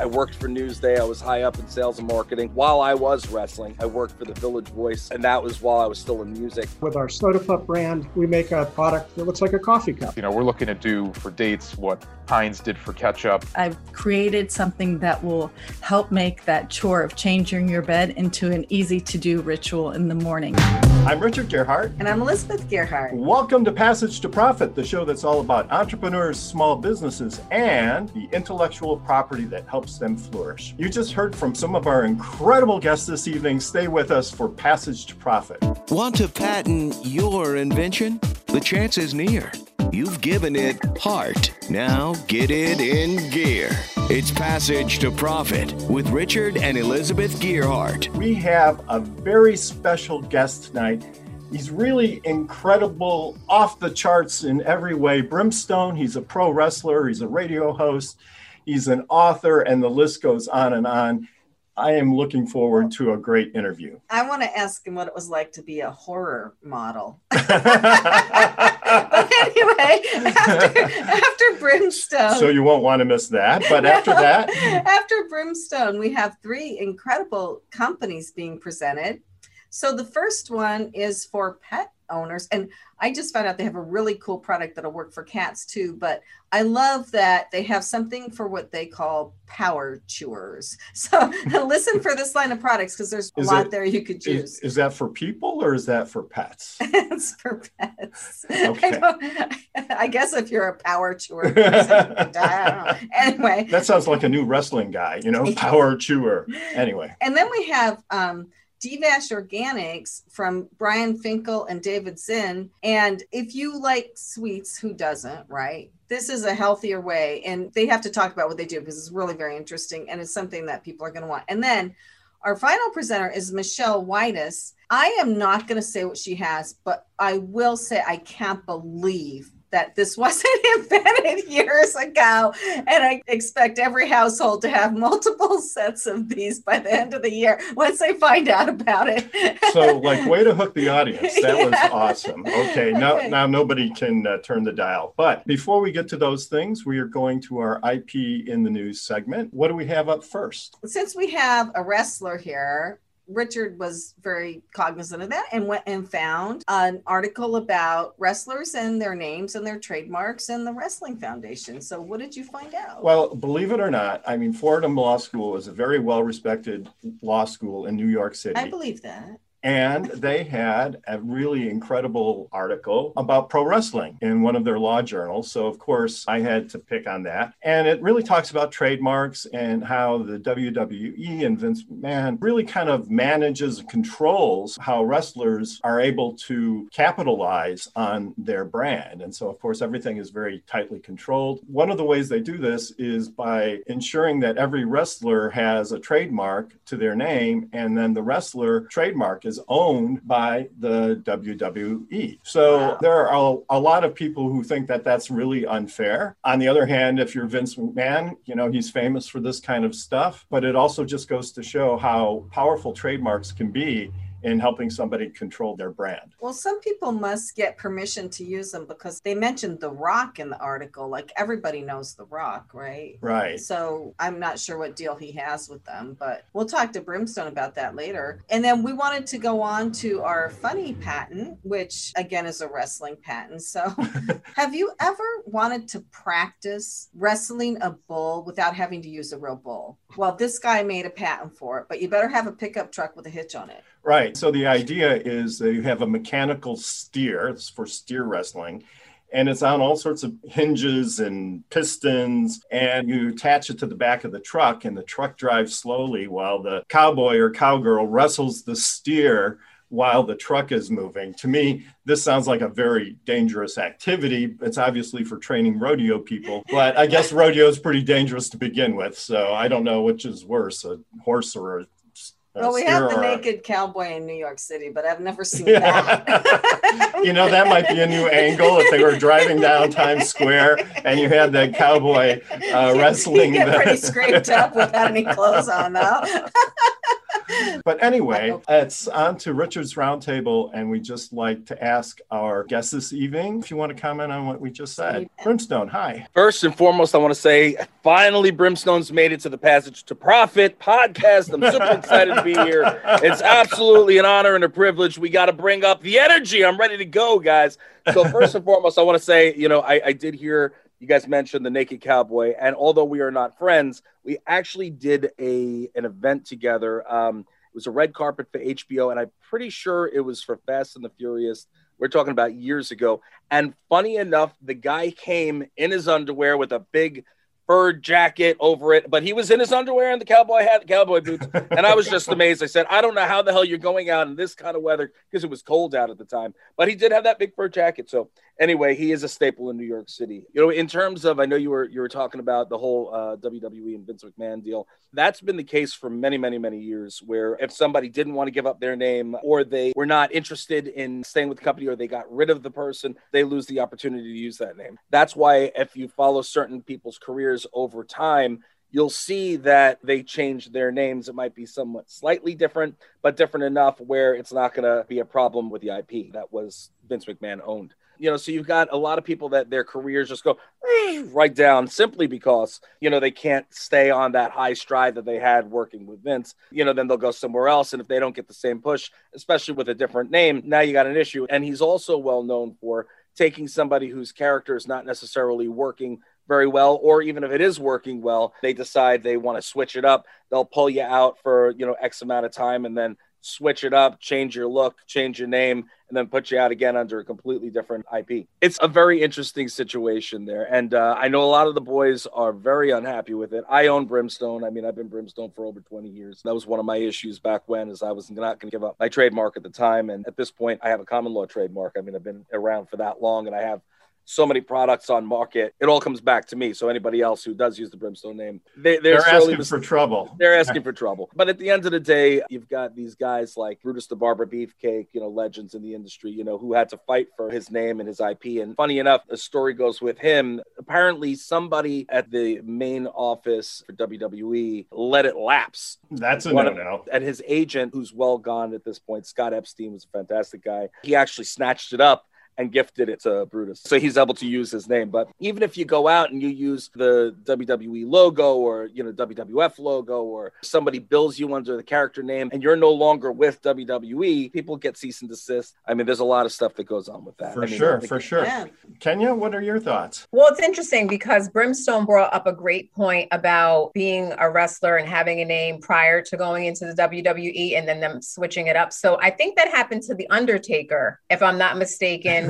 I worked for Newsday. I was high up in sales and marketing. While I was wrestling, I worked for the Village Voice, and that was while I was still in music. With our Soda Pup brand, we make a product that looks like a coffee cup. You know, we're looking to do for dates what Heinz did for ketchup. I've created something that will help make that chore of changing your bed into an easy to do ritual in the morning. I'm Richard Gearhart. And I'm Elizabeth Gearhart. Welcome to Passage to Profit, the show that's all about entrepreneurs, small businesses, and the intellectual property that helps them flourish. You just heard from some of our incredible guests this evening. Stay with us for Passage to Profit. Want to patent your invention? The chance is near. You've given it heart. Now get it in gear. It's Passage to Profit with Richard and Elizabeth Gearhart. We have a very special guest tonight. He's really incredible, off the charts in every way. Brimstone, he's a pro wrestler, he's a radio host, he's an author, and the list goes on and on. I am looking forward to a great interview. I want to ask him what it was like to be a horror model. but anyway, after, after Brimstone. So you won't want to miss that. But after that, after Brimstone, we have three incredible companies being presented. So the first one is for pet owners. And I just found out they have a really cool product that'll work for cats too. But I love that they have something for what they call power chewers. So listen for this line of products because there's a is lot it, there you could choose. Is, is, that for people or is that for pets? it's for pets. Okay. I, I, guess if you're a power chewer, anyway. That sounds like a new wrestling guy, you know, power chewer. Anyway. And then we have um, D'vash Organics from Brian Finkel and David Czinn. And if you like sweets, who doesn't, right? This is a healthier way. And they have to talk about what they do because it's really very interesting and it's something that people are going to want. And then our final presenter is Michele Wytas. I am not going to say what she has, but I will say I can't believe that this wasn't invented years ago. And I expect every household to have multiple sets of these by the end of the year once they find out about it. so, like, way to hook the audience. That yeah. was awesome. Okay, now, now nobody can uh, turn the dial. But before we get to those things, we are going to our IP in the news segment. What do we have up first? Since we have a wrestler here, Richard was very cognizant of that and went and found an article about wrestlers and their names and their trademarks and the Wrestling Foundation. So, what did you find out? Well, believe it or not, I mean, Fordham Law School is a very well respected law school in New York City. I believe that and they had a really incredible article about pro wrestling in one of their law journals. So, of course, I had to pick on that. And it really talks about trademarks and how the WWE and Vince McMahon really kind of manages and controls how wrestlers are able to capitalize on their brand. And so, of course, everything is very tightly controlled. One of the ways they do this is by ensuring that every wrestler has a trademark to their name, and then the wrestler trademark is owned by the WWE. So there are a, lot of people who think that that's really unfair. On the other hand, if you're Vince McMahon, you know, he's famous for this kind of stuff, but it also just goes to show how powerful trademarks can be in helping somebody control their brand. Well, some people must get permission to use them because they mentioned The Rock in the article. Like everybody knows The Rock, right? Right. So I'm not sure what deal he has with them, but we'll talk to Brimstone about that later. And then we wanted to go on to our funny patent, which again is a wrestling patent. So have you ever wanted to practice wrestling a bull without having to use a real bull? Well, this guy made a patent for it, but you better have a pickup truck with a hitch on it. Right. So the idea is that you have a mechanical steer, it's for steer wrestling, and it's on all sorts of hinges and pistons, and you attach it to the back of the truck, and the truck drives slowly while the cowboy or cowgirl wrestles the steer while the truck is moving. To me, this sounds like a very dangerous activity. It's obviously for training rodeo people, but I guess rodeo is pretty dangerous to begin with. So I don't know which is worse, a horse or a well, we have the naked cowboy in New York City, but I've never seen that. you know, that might be a new angle if they were driving down Times Square and you had that cowboy uh, wrestling. You get pretty scraped up without any clothes on, though. but anyway, it's on to Richard's Roundtable, and we just like to ask our guests this evening if you want to comment on what we just said. Brimstone, hi. First and foremost, I want to say finally, Brimstone's made it to the Passage to Profit podcast. I'm super excited to be here. It's absolutely an honor and a privilege. We got to bring up the energy. I'm ready to go, guys. So, first and foremost, I want to say, you know, I, I did hear you guys mentioned the Naked Cowboy, and although we are not friends, we actually did a an event together. Um, it was a red carpet for HBO, and I'm pretty sure it was for Fast and the Furious. We're talking about years ago. And funny enough, the guy came in his underwear with a big fur jacket over it, but he was in his underwear and the cowboy hat, cowboy boots. And I was just amazed. I said, I don't know how the hell you're going out in this kind of weather because it was cold out at the time. But he did have that big fur jacket. So anyway, he is a staple in New York City. You know, in terms of, I know you were you were talking about the whole uh, WWE and Vince McMahon deal. That's been the case for many, many, many years. Where if somebody didn't want to give up their name, or they were not interested in staying with the company, or they got rid of the person, they lose the opportunity to use that name. That's why if you follow certain people's careers over time you'll see that they change their names. It might be somewhat slightly different, but different enough where it's not going to be a problem with the IP that was Vince McMahon owned. You know, so you've got a lot of people that their careers just go eh, right down simply because, you know, they can't stay on that high stride that they had working with Vince. You know, then they'll go somewhere else. And if they don't get the same push, especially with a different name, now you got an issue. And he's also well known for taking somebody whose character is not necessarily working very well or even if it is working well they decide they want to switch it up. They'll pull you out for you know x amount of time and then switch it up change your look change your name and then put you out again under a completely different ip it's a very interesting situation there and uh, i know a lot of the boys are very unhappy with it. I own brimstone. I mean i've been brimstone for over 20 years. That was one of my issues back when is i was not going to give up my trademark at the time and at this point i have a common law trademark. I mean i've been around for that long and i have so many products on market. It all comes back to me. So anybody else who does use the Brimstone name, they, they're, they're asking mis- for trouble. They're asking for trouble. But at the end of the day, you've got these guys like Brutus the Barber Beefcake, you know, legends in the industry, you know, who had to fight for his name and his IP. And funny enough, the story goes with him. Apparently, somebody at the main office for WWE let it lapse. That's a no no. And his agent, who's well gone at this point, Scott Epstein, was a fantastic guy. He actually snatched it up and gifted it to Brutus. So he's able to use his name. But even if you go out and you use the WWE logo or, you know, WWF logo or somebody bills you under the character name and you're no longer with WWE, people get cease and desist. I mean, there's a lot of stuff that goes on with that. For I mean, sure, for sure. Yeah. Kenya, what are your thoughts? Well, it's interesting because Brimstone brought up a great point about being a wrestler and having a name prior to going into the WWE and then them switching it up. So I think that happened to The Undertaker, if I'm not mistaken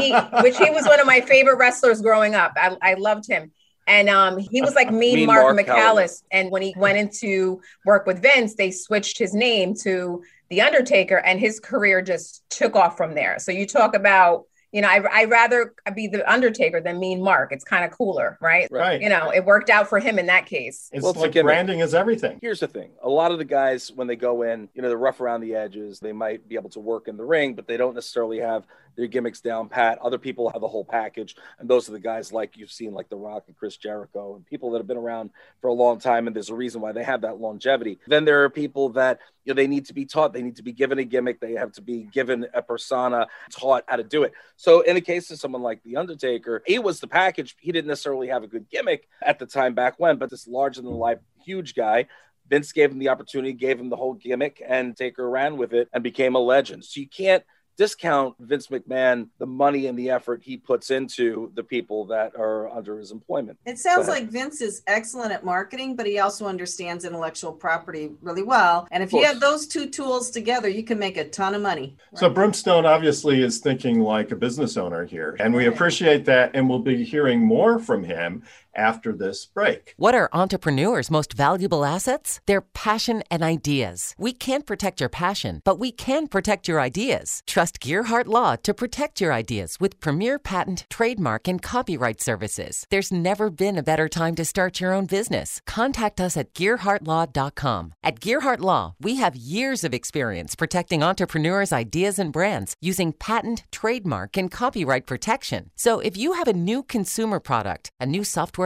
he, which he was one of my favorite wrestlers growing up. I, I loved him. And um, he was like Mean, mean Mark, Mark McAllis. And when he went into work with Vince, they switched his name to The Undertaker, and his career just took off from there. So you talk about you know, I I rather be the Undertaker than Mean Mark. It's kind of cooler, right? Right. You know, it worked out for him in that case. It's well, like branding is everything. Here's the thing: a lot of the guys, when they go in, you know, they're rough around the edges. They might be able to work in the ring, but they don't necessarily have their gimmicks down pat. Other people have the whole package, and those are the guys like you've seen, like The Rock and Chris Jericho, and people that have been around for a long time. And there's a reason why they have that longevity. Then there are people that you know they need to be taught. They need to be given a gimmick. They have to be given a persona, taught how to do it. So in the case of someone like The Undertaker, he was the package. He didn't necessarily have a good gimmick at the time back when, but this larger than life, huge guy. Vince gave him the opportunity, gave him the whole gimmick, and Taker ran with it and became a legend. So you can't discount Vince McMahon the money and the effort he puts into the people that are under his employment. It sounds like Vince is excellent at marketing, but he also understands intellectual property really well. And if you have those two tools together, you can make a ton of money. Right? So Brimstone obviously is thinking like a business owner here, and we appreciate that. And we'll be hearing more from him after this break. What are entrepreneurs' most valuable assets? Their passion and ideas. We can't protect your passion, but we can protect your ideas. Trust Gearhart Law to protect your ideas with premier patent, trademark, and copyright services. There's never been a better time to start your own business. Contact us at GearhartLaw.com. At Gearhart Law, we have years of experience protecting entrepreneurs' ideas and brands using patent, trademark, and copyright protection. So if you have a new consumer product, a new software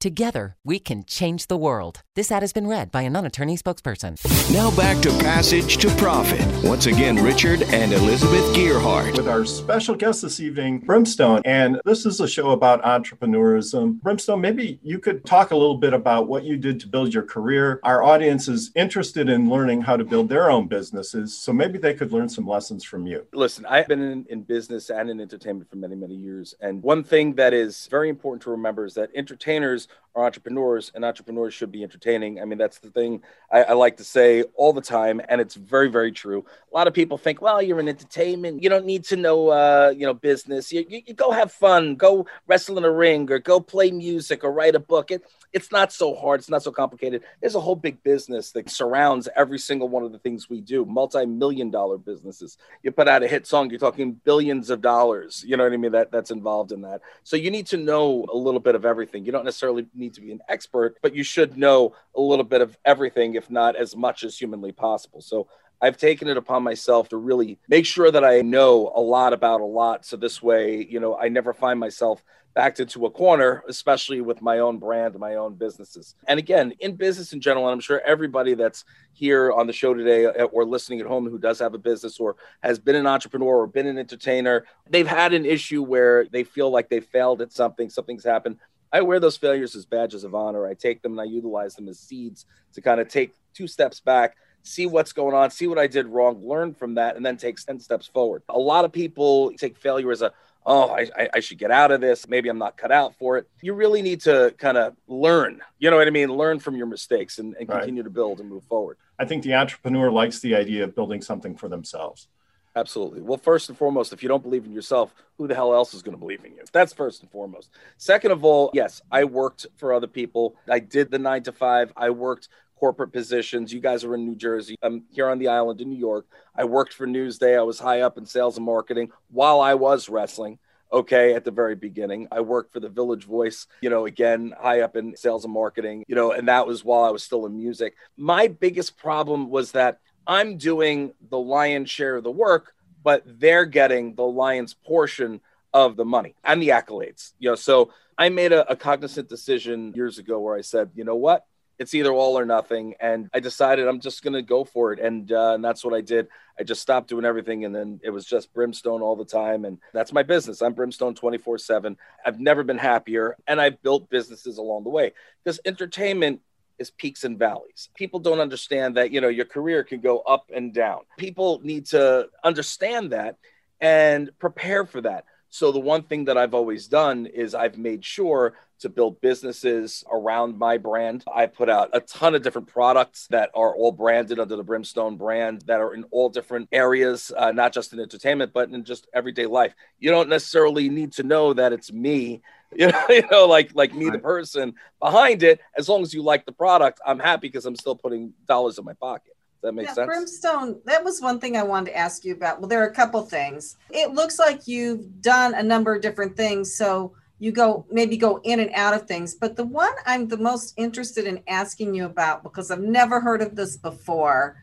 Together, we can change the world. This ad has been read by a non attorney spokesperson. Now back to Passage to Profit. Once again, Richard and Elizabeth Gearhart. With our special guest this evening, Brimstone. And this is a show about entrepreneurism. Brimstone, maybe you could talk a little bit about what you did to build your career. Our audience is interested in learning how to build their own businesses. So maybe they could learn some lessons from you. Listen, I've been in, in business and in entertainment for many, many years. And one thing that is very important to remember is that entertainers are entrepreneurs and entrepreneurs should be entertaining. I mean, that's the thing I, I, like to say all the time. And it's very, very true. A lot of people think, well, you're in entertainment. You don't need to know, uh, you know, business. You, you, you, go have fun, go wrestle in a ring or go play music or write a book. It, it's not so hard. It's not so complicated. There's a whole big business that surrounds every single one of the things we do, multi-million dollar businesses. You put out a hit song, you're talking billions of dollars. You know what I mean? That that's involved in that. So you need to know a little bit of everything. You don't necessarily need to be an expert, but you should know a little bit of everything, if not as much as humanly possible. So I've taken it upon myself to really make sure that I know a lot about a lot. So this way, you know, I never find myself backed into a corner, especially with my own brand, my own businesses. And again, in business in general, and I'm sure everybody that's here on the show today uh, or listening at home who does have a business or has been an entrepreneur or been an entertainer, they've had an issue where they feel like they failed at something, something's happened. I wear those failures as badges of honor. I take them and I utilize them as seeds to kind of take two steps back, see what's going on, see what I did wrong, learn from that, and then take 10 steps forward. A lot of people take failure as a, oh, I, I should get out of this. Maybe I'm not cut out for it. You really need to kind of learn, you know what I mean? Learn from your mistakes and, and continue right. to build and move forward. I think the entrepreneur likes the idea of building something for themselves. Absolutely. Well, first and foremost, if you don't believe in yourself, who the hell else is going to believe in you? That's first and foremost. Second of all, yes, I worked for other people. I did the nine to five. I worked corporate positions. You guys are in New Jersey. I'm here on the island in New York. I worked for Newsday. I was high up in sales and marketing while I was wrestling. Okay, at the very beginning, I worked for the Village Voice, you know, again, high up in sales and marketing, you know, and that was while I was still in music. My biggest problem was that I'm doing the lion's share of the work, but they're getting the lion's portion of the money and the accolades. You know, so I made a, a cognizant decision years ago where I said, you know what? It's either all or nothing. And I decided I'm just going to go for it. And, uh, and that's what I did. I just stopped doing everything. And then it was just brimstone all the time. And that's my business. I'm brimstone 24 7. I've never been happier. And I've built businesses along the way because entertainment is peaks and valleys. People don't understand that, you know, your career can go up and down. People need to understand that and prepare for that. So the one thing that I've always done is I've made sure to build businesses around my brand. I put out a ton of different products that are all branded under the Brimstone brand that are in all different areas, uh, not just in entertainment, but in just everyday life. You don't necessarily need to know that it's me you know, you know, like like me, the person behind it. As long as you like the product, I'm happy because I'm still putting dollars in my pocket. That makes yeah, sense. Brimstone, that was one thing I wanted to ask you about. Well, there are a couple things. It looks like you've done a number of different things. So you go maybe go in and out of things. But the one I'm the most interested in asking you about, because I've never heard of this before,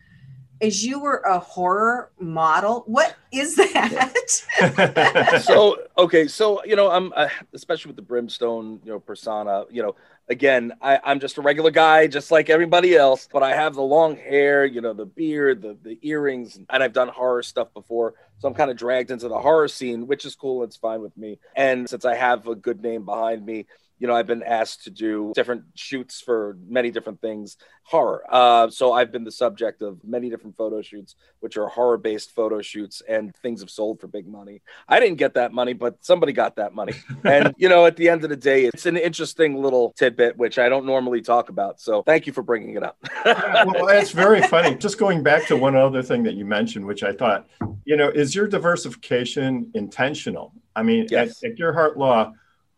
is you were a horror model. What is that? so okay, so you know, I'm uh, especially with the brimstone, you know, persona. You know, again, I, I'm just a regular guy, just like everybody else. But I have the long hair, you know, the beard, the the earrings, and I've done horror stuff before. So I'm kind of dragged into the horror scene, which is cool. It's fine with me. And since I have a good name behind me, you know, I've been asked to do different shoots for many different things, horror. Uh, so I've been the subject of many different photo shoots, which are horror based photo shoots, and things have sold for big money. I didn't get that money, but somebody got that money. and, you know, at the end of the day, it's an interesting little tidbit, which I don't normally talk about. So thank you for bringing it up. yeah, well, it's very funny. Just going back to one other thing that you mentioned, which I thought, you know, is your diversification intentional? I mean, yes. at, at Gearhart Law,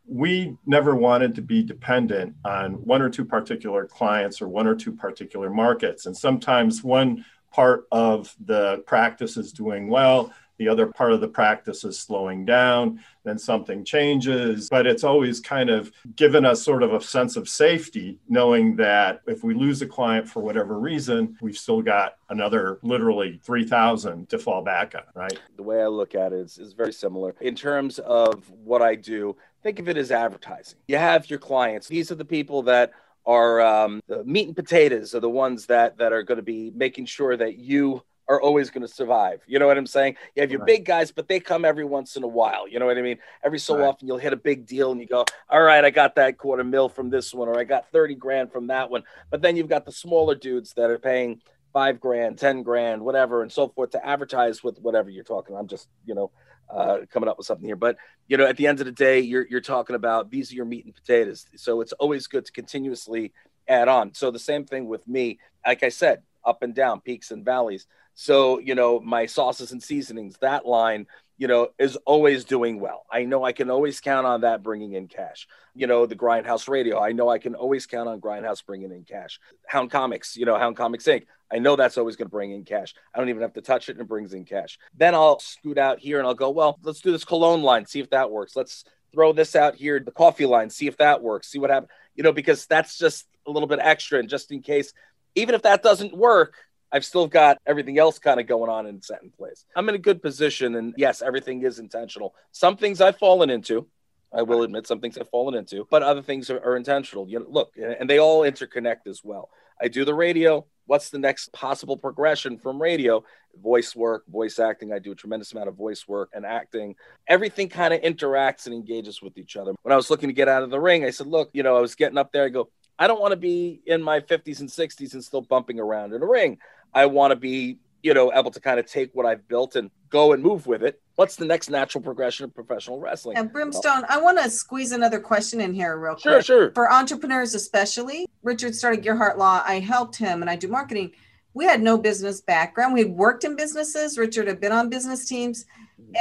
we never wanted to be dependent on one or two particular clients or one or two particular markets. And sometimes one part of the practice is doing well, the other part of the practice is slowing down, then something changes. But it's always kind of given us sort of a sense of safety, knowing that if we lose a client for whatever reason, we've still got another literally 3,000 to fall back on, right? The way I look at it is, is very similar. In terms of what I do, think of it as advertising. You have your clients, these are the people that are um, the meat and potatoes are the ones that that are going to be making sure that you are always going to survive. You know what I'm saying? You have your right. big guys, but they come every once in a while. You know what I mean? Every so right. often you'll hit a big deal and you go, all right, I got that quarter mil from this one, or I got 30 grand from that one. But then you've got the smaller dudes that are paying five grand, 10 grand, whatever, and so forth to advertise with whatever you're talking. I'm just, you know, uh, coming up with something here. But you know, at the end of the day, you're you're talking about these are your meat and potatoes. So it's always good to continuously add on. So the same thing with me. Like I said, up and down, peaks and valleys. So you know, my sauces and seasonings, that line, you know, is always doing well. I know I can always count on that bringing in cash. You know, the Grindhouse Radio, I know I can always count on Grindhouse bringing in cash. Hound Comics, you know, Hound Comics Inc. I know that's always going to bring in cash. I don't even have to touch it and it brings in cash. Then I'll scoot out here and I'll go, well, let's do this cologne line, see if that works. Let's throw this out here, the coffee line, see if that works, see what happens. You know, because that's just a little bit extra. And just in case, even if that doesn't work, I've still got everything else kind of going on and set in place. I'm in a good position. And yes, everything is intentional. Some things I've fallen into. I will admit some things I've fallen into, but other things are, are intentional. You know, look, and they all interconnect as well. I do the radio. What's the next possible progression from radio? Voice work, voice acting. I do a tremendous amount of voice work and acting. Everything kind of interacts and engages with each other. When I was looking to get out of the ring, I said, Look, you know, I was getting up there. I go, I don't want to be in my 50s and 60s and still bumping around in a ring. I want to be you know, able to kind of take what I've built and go and move with it. What's the next natural progression of professional wrestling? And Brimstone, I want to squeeze another question in here real sure, quick. Sure, sure. For entrepreneurs especially, Richard started Gearhart Law. I helped him and I do marketing. We had no business background. We had worked in businesses. Richard had been on business teams.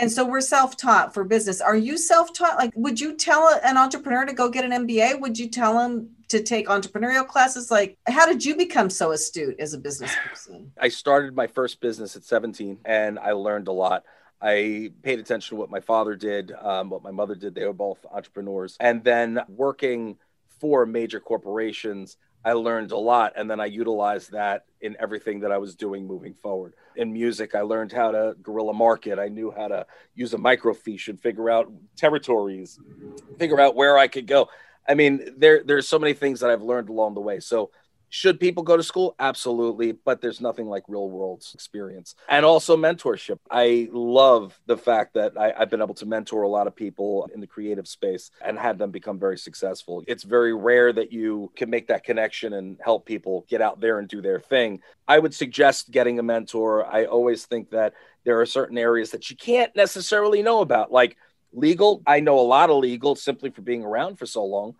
And so we're self-taught for business. Are you self-taught? Like, would you tell an entrepreneur to go get an MBA? Would you tell him to take entrepreneurial classes? Like, how did you become so astute as a business person? I started my first business at 17 and I learned a lot. I paid attention to what my father did, um, what my mother did. They were both entrepreneurs. And then working for major corporations, I learned a lot. And then I utilized that in everything that I was doing moving forward. In music, I learned how to guerrilla market. I knew how to use a microfiche and figure out territories, figure out where I could go. I mean, there there's so many things that I've learned along the way. So should people go to school? Absolutely, but there's nothing like real world experience and also mentorship. I love the fact that I, have been able to mentor a lot of people in the creative space and had them become very successful. It's very rare that you can make that connection and help people get out there and do their thing. I would suggest getting a mentor. I always think that there are certain areas that you can't necessarily know about, like legal. I know a lot of legal simply for being around for so long.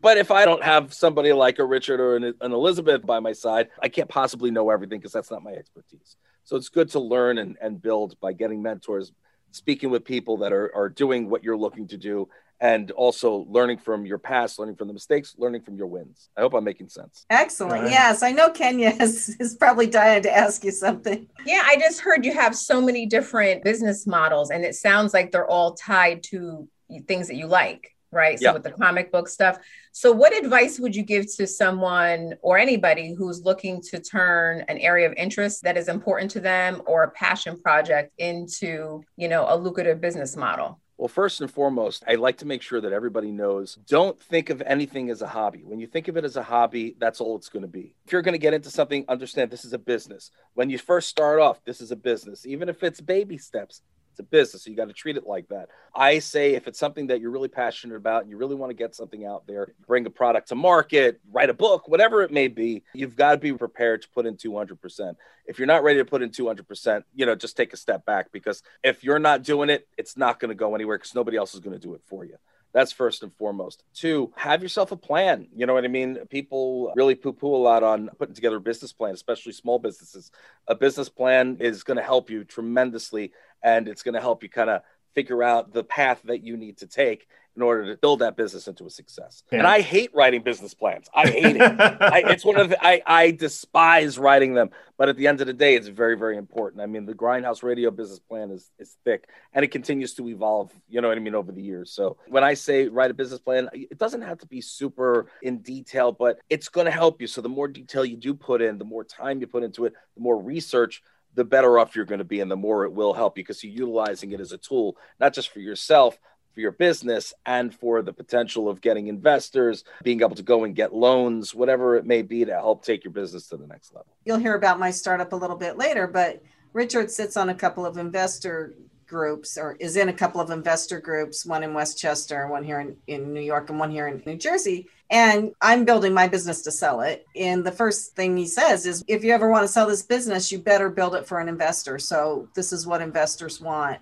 But if I don't have somebody like a Richard or an, an Elizabeth by my side, I can't possibly know everything because that's not my expertise. So it's good to learn and, and build by getting mentors, speaking with people that are, are doing what you're looking to do, and also learning from your past, learning from the mistakes, learning from your wins. I hope I'm making sense. Excellent. Right. Yes, I know Kenya is, is probably dying to ask you something. Yeah, I just heard you have so many different business models, and it sounds like they're all tied to things that you like right? So yeah. with the comic book stuff. So what advice would you give to someone or anybody who's looking to turn an area of interest that is important to them or a passion project into, you know, a lucrative business model? Well, first and foremost, I like to make sure that everybody knows don't think of anything as a hobby. When you think of it as a hobby, that's all it's going to be. If you're going to get into something, understand this is a business. When you first start off, this is a business. Even if it's baby steps, It's a business. So you got to treat it like that. I say if it's something that you're really passionate about and you really want to get something out there, bring a product to market, write a book, whatever it may be, you've got to be prepared to put in 200%. If you're not ready to put in 200%, you know, just take a step back because if you're not doing it, it's not going to go anywhere because nobody else is going to do it for you. That's first and foremost. Two, have yourself a plan. You know what I mean? People really poo poo a lot on putting together a business plan, especially small businesses. A business plan is going to help you tremendously and it's going to help you kind of figure out the path that you need to take in order to build that business into a success. Yeah. And I hate writing business plans. I hate it. I, it's one of the, I, I despise writing them. But at the end of the day, it's very, very important. I mean, the Grindhouse Radio business plan is, is thick and it continues to evolve, you know what I mean, over the years. So when I say write a business plan, it doesn't have to be super in detail, but it's going to help you. So the more detail you do put in, the more time you put into it, the more research, the better off you're going to be and the more it will help you because you're utilizing it as a tool, not just for yourself, for your business and for the potential of getting investors, being able to go and get loans, whatever it may be to help take your business to the next level. You'll hear about my startup a little bit later, but Richard sits on a couple of investor groups or is in a couple of investor groups, one in Westchester, one here in, in New York, and one here in New Jersey. And I'm building my business to sell it. And the first thing he says is if you ever want to sell this business, you better build it for an investor. So this is what investors want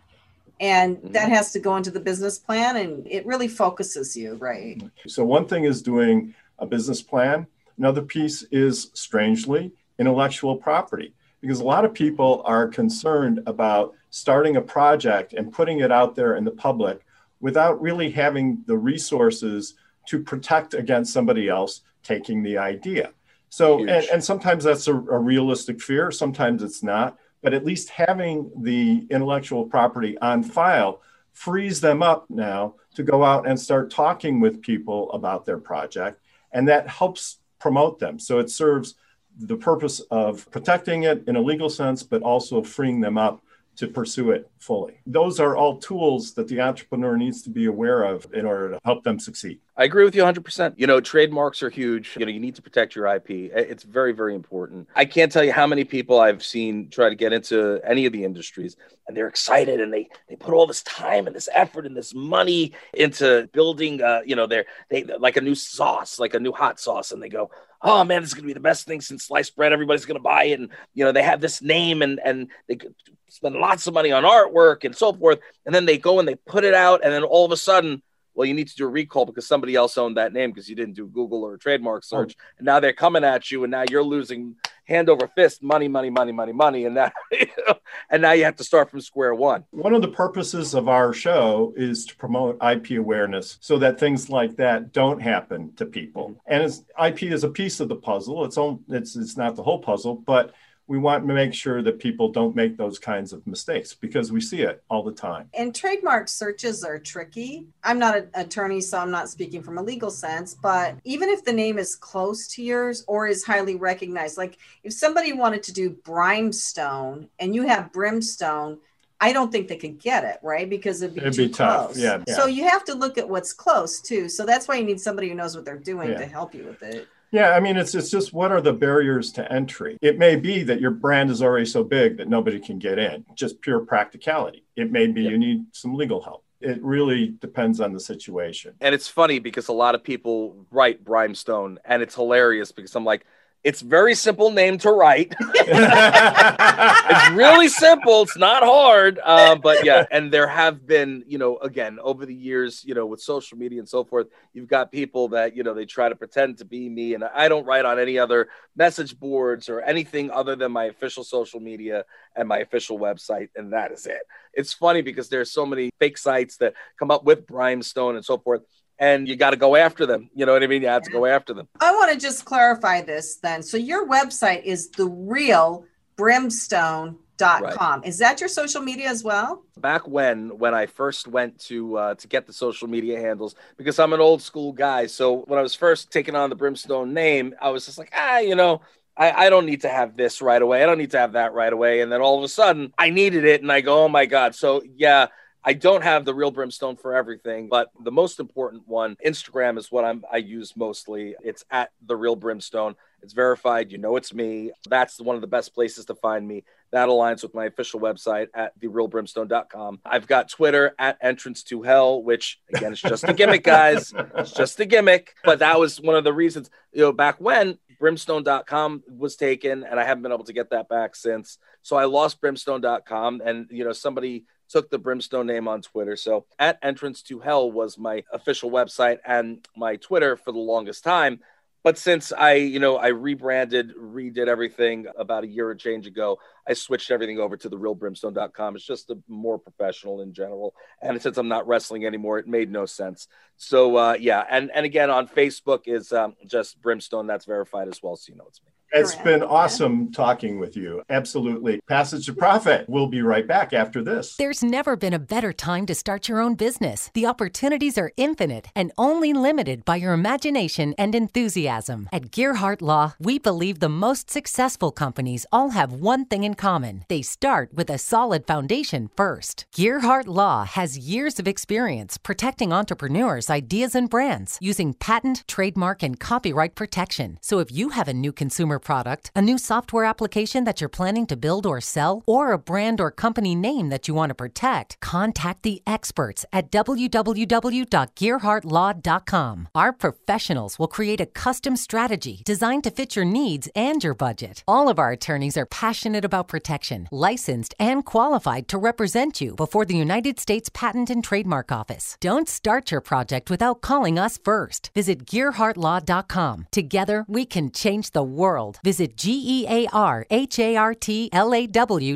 and mm-hmm. that has to go into the business plan and it really focuses you right so one thing is doing a business plan another piece is strangely intellectual property because a lot of people are concerned about starting a project and putting it out there in the public without really having the resources to protect against somebody else taking the idea so and, and, sometimes that's a, a realistic fear sometimes it's not but at least having the intellectual property on file frees them up now to go out and start talking with people about their project. And that helps promote them. So it serves the purpose of protecting it in a legal sense, but also freeing them up to pursue it fully. Those are all tools that the entrepreneur needs to be aware of in order to help them succeed. I agree with you 100%. You know, trademarks are huge. You know, you need to protect your IP. It's very, very important. I can't tell you how many people I've seen try to get into any of the industries and they're excited and they they put all this time and this effort and this money into building uh, you know, they're they like a new sauce, like a new hot sauce and they go, "Oh man, this is going to be the best thing since sliced bread. Everybody's going to buy it." And you know, they have this name and and they spend lots of money on artwork and so forth. And then they go and they put it out and then all of a sudden well, you need to do a recall because somebody else owned that name because you didn't do Google or a trademark oh. search. Oh. And now they're coming at you, and now you're losing hand over fist, money, money, money, money, money, and now and now you have to start from square one. One of the purposes of our show is to promote IP awareness so that things like that don't happen to people. Mm-hmm. And IP is a piece of the puzzle. It's all it's it's not the whole puzzle, but we want to make sure that people don't make those kinds of mistakes because we see it all the time. And trademark searches are tricky. I'm not an attorney, so I'm not speaking from a legal sense, but even if the name is close to yours or is highly recognized, like if somebody wanted to do brimstone and you have brimstone, I don't think they could get it, right? Because it'd be it'd be. Tough. Yeah, yeah, So you have to look at what's close too. So that's why you need somebody who knows what they're doing yeah. to help you with it. Yeah, I mean, it's it's just what are the barriers to entry? It may be that your brand is already so big that nobody can get in, just pure practicality. It may be you need some legal help. It really depends on the situation. And it's funny because a lot of people write Brimstone, and it's hilarious because I'm like, it's very simple name to write. it's really simple. It's not hard. Uh, but yeah, and there have been, you know, again, over the years, you know, with social media and so forth, you've got people that, you know, they try to pretend to be me. And I don't write on any other message boards or anything other than my official social media and my official website. And that is it. It's funny because there's so many fake sites that come up with Brimstone and so forth and you got to go after them. You know what I mean? You have to go after them. I want to just clarify this then. So your website is the real brimstone dot com right. is that your social media as well back when when i first went to uh, to get the social media handles because i'm an old school guy so when i was first taking on the brimstone name i was just like ah you know I, I don't need to have this right away i don't need to have that right away and then all of a sudden i needed it and i go oh my god so yeah I don't have the real brimstone for everything, but the most important one, Instagram is what I'm I use mostly. It's at the real brimstone. It's verified. You know it's me. That's one of the best places to find me. That aligns with my official website at therealbrimstone.com. I've got Twitter at entrance to hell, which again is just a gimmick, guys. It's just a gimmick. But that was one of the reasons, you know, back when brimstone.com was taken and I haven't been able to get that back since. So I lost brimstone.com and you know somebody took the brimstone name on Twitter. So at entrance to hell was my official website and my Twitter for the longest time. But since I, you know, I rebranded, redid everything about a year and change ago, I switched everything over to the realbrimstone.com. It's just a more professional in general. And since I'm not wrestling anymore, it made no sense. So uh, yeah, and and again on Facebook is um, just Brimstone. That's verified as well, so you know it's me. It's been awesome talking with you. Absolutely. Passage to Profit. We'll be right back after this. There's never been a better time to start your own business. The opportunities are infinite and only limited by your imagination and enthusiasm. At Gearhart Law, we believe the most successful companies all have one thing in common they start with a solid foundation first. Gearhart Law has years of experience protecting entrepreneurs' ideas and brands using patent, trademark, and copyright protection. So if you have a new consumer product, a new software application that you're planning to build or sell, or a brand or company name that you want to protect, contact the experts at www.gearhartlaw.com. Our professionals will create a custom strategy designed to fit your needs and your budget. All of our attorneys are passionate about protection, licensed and qualified to represent you before the United States Patent and Trademark Office. Don't start your project without calling us first. Visit gearhartlaw.com. Together, we can change the world. Visit G-E-A-R-H-A-R-T-L-A-W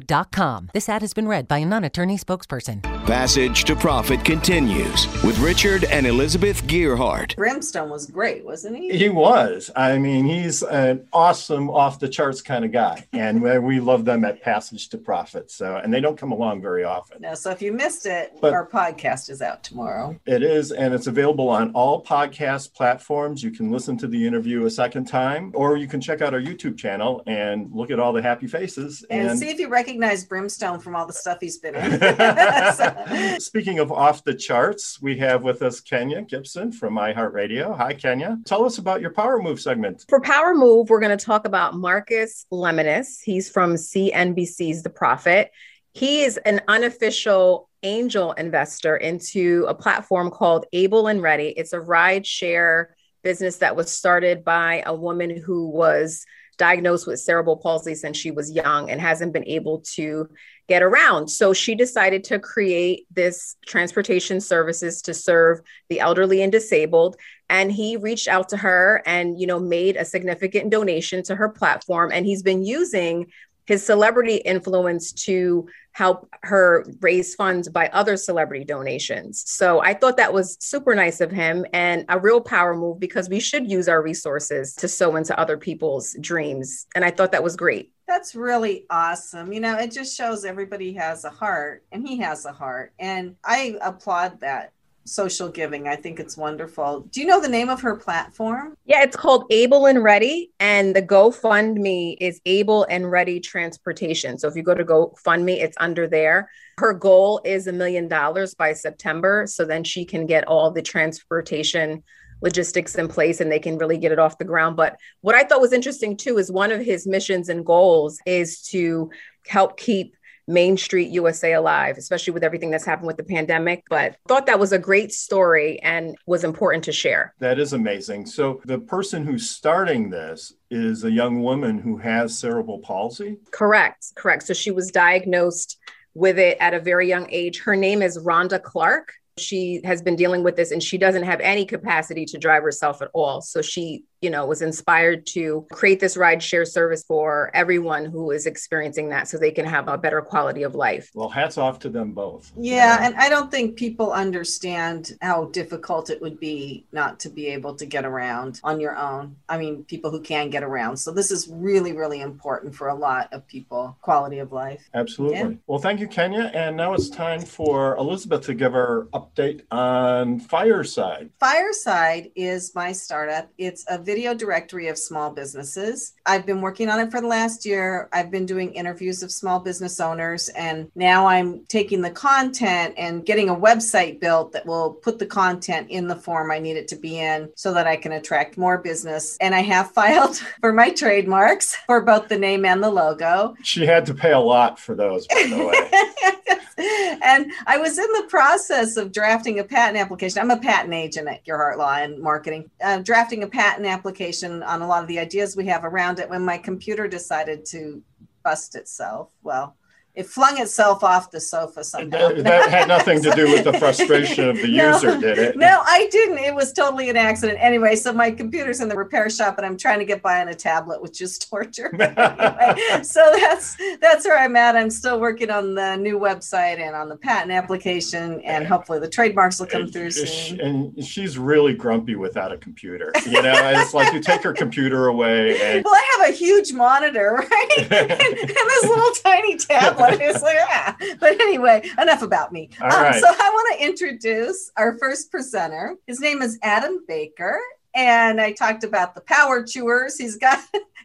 dot com. This ad has been read by a non attorney spokesperson. Passage to Profit continues with Richard and Elizabeth Gearhart. Brimstone was great, wasn't he? He was. I mean, he's an awesome, off the charts kind of guy. And we love them at Passage to Profit. So, and they don't come along very often. No, so if you missed it, But- our podcast is out tomorrow. It is, and it's available on all podcast platforms. You can listen to the interview a second time, or you can check out our YouTube channel and look at all the happy faces. And, see if you recognize Brimstone from all the stuff he's been in. So- Speaking of off the charts, we have with us Kenya Gibson from iHeartRadio. Hi, Kenya. Tell us about your Power Move segment. For Power Move, we're going to talk about Marcus Lemonis. He's from CNBC's The Profit. He is an unofficial angel investor into a platform called Able and Ready. It's a ride share business that was started by a woman who was diagnosed with cerebral palsy since she was young and hasn't been able to get around. So she decided to create this transportation services to serve the elderly and disabled and he reached out to her and you know made a significant donation to her platform and he's been using his celebrity influence to help her raise funds by other celebrity donations. So I thought that was super nice of him and a real power move because we should use our resources to sow into other people's dreams. And I thought that was great. That's really awesome. You know, it just shows everybody has a heart and he has a heart. And I applaud that social giving. I think it's wonderful. Do you know the name of her platform? Yeah, it's called Able and Ready, and the GoFundMe is Able and Ready Transportation. So if you go to GoFundMe, it's under there. Her goal is a million dollars by September, so then she can get all the transportation logistics in place and they can really get it off the ground. But what I thought was interesting too is one of his missions and goals is to help keep Main Street USA alive, especially with everything that's happened with the pandemic. But thought that was a great story and was important to share. That is amazing. So, the person who's starting this is a young woman who has cerebral palsy. Correct, correct. So she was diagnosed with it at a very young age. Her name is Rhonda Clark. She has been dealing with this and she doesn't have any capacity to drive herself at all. So she, you know, was inspired to create this ride share service for everyone who is experiencing that so they can have a better quality of life. Well, hats off to them both. Yeah, and I don't think people understand how difficult it would be not to be able to get around on your own. I mean, people who can get around. So this is really, really important for a lot of people, quality of life. Absolutely. Yeah. Well, thank you, Kenya. And now it's time for Elizabeth to give her update on Fireside. Fireside is my startup. It's a video directory of small businesses. I've been working on it for the last year. I've been doing interviews of small business owners, and now I'm taking the content and getting a website built that will put the content in the form I need it to be in so that I can attract more business. And I have filed for my trademarks for both the name and the logo. She had to pay a lot for those, by the way. and I was in the process of drafting a patent application. I'm a patent agent at Gearhart Law and Marketing, uh, drafting a patent application on a lot of the ideas we have around it when my computer decided to bust itself. Well, it flung itself off the sofa somehow. That, that had nothing to do with the frustration of the no, user, did it? No, I didn't. It was totally an accident. Anyway, so my computer's in the repair shop and I'm trying to get by on a tablet, which is torture. anyway, so that's that's where I'm at. I'm still working on the new website and on the patent application, and hopefully the trademarks will come through soon. And she's really grumpy without a computer. You know, it's like you take her computer away. And... Well, I have a huge monitor, right? and, and this little tiny tablet. like, ah. But anyway, enough about me. Um, so I want to introduce our first presenter. His name is Adam Baker. And I talked about the power chewers. He's got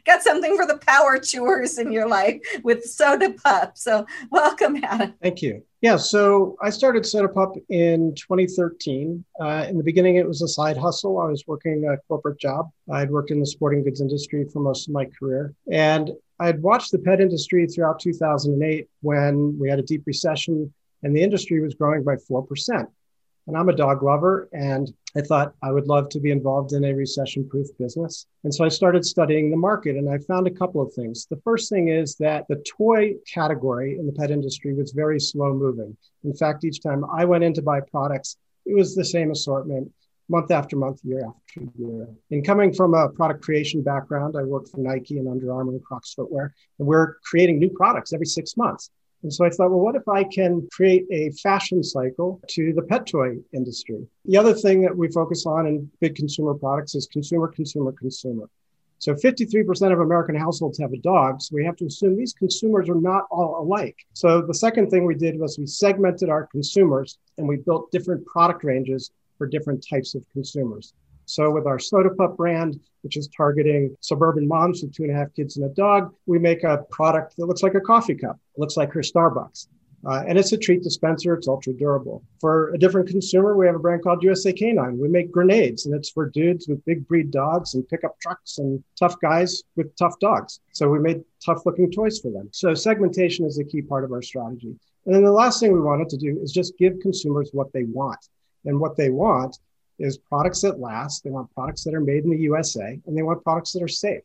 got something for the power chewers in your life with Soda Pup. So welcome, Adam. Thank you. Yeah, so I started Soda Pup in 2013. Uh, in the beginning, it was a side hustle. I was working a corporate job. I'd worked in the sporting goods industry for most of my career. And I had watched the pet industry throughout 2008 when we had a deep recession and the industry was growing by 4%. And I'm a dog lover, and I thought I would love to be involved in a recession proof business. And so I started studying the market, and I found a couple of things. The first thing is that the toy category in the pet industry was very slow moving. In fact, each time I went in to buy products, it was the same assortment month after month, year after year. And coming from a product creation background, I worked for Nike and Under Armour and Crocs Footwear, and we're creating new products every six months. And so I thought, well, what if I can create a fashion cycle to the pet toy industry? The other thing that we focus on in big consumer products is consumer, consumer, consumer. So 53% of American households have a dog. So we have to assume these consumers are not all alike. So the second thing we did was we segmented our consumers and we built different product ranges for different types of consumers. So with our Soda Pup brand, which is targeting suburban moms with two and a half kids and a dog, we make a product that looks like a coffee cup. It looks like her Starbucks. Uh, and it's a treat dispenser. It's ultra durable. For a different consumer, we have a brand called USA Canine. We make grenades, and it's for dudes with big breed dogs and pickup trucks and tough guys with tough dogs. So we made tough looking toys for them. So segmentation is a key part of our strategy. And then the last thing we wanted to do is just give consumers what they want. And what they want is products that last. They want products that are made in the USA and they want products that are safe.